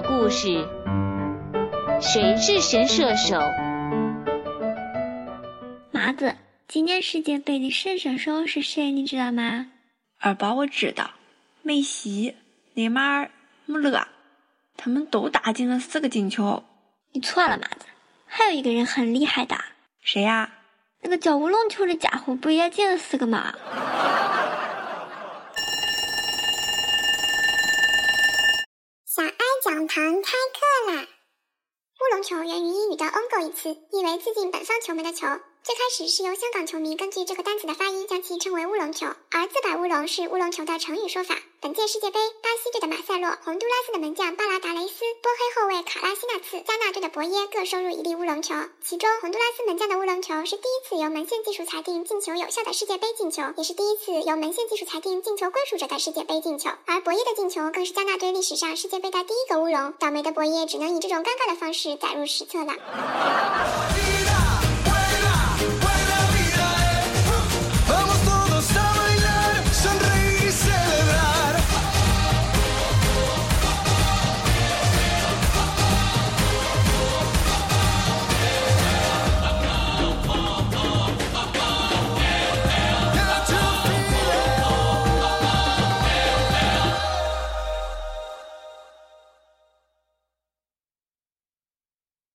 故事：谁是神射手？麻子，今年世界杯的神射手是谁？你知道吗？二宝，我知道，梅西、内马尔、穆勒，他们都打进了四个进球。你错了，麻子，还有一个人很厉害的。谁呀？那个叫乌龙球的家伙，不也进了四个吗？小爱讲堂开课啦！球源于英语的 ongo 一词，意为自进本方球门的球。最开始是由香港球迷根据这个单词的发音，将其称为乌龙球，而自摆乌龙是乌龙球的成语说法。本届世界杯，巴西队的马塞洛、洪都拉斯的门将巴拉达雷斯、波黑后卫卡拉西纳茨、加纳队的博耶各收入一粒乌龙球。其中，洪都拉斯门将的乌龙球是第一次由门线技术裁定进球有效的世界杯进球，也是第一次由门线技术裁定进球归属者的世界杯进球。而博耶的进球更是加纳队历史上世界杯的第一个乌龙。倒霉的博耶只能以这种尴尬的方式载入史册了。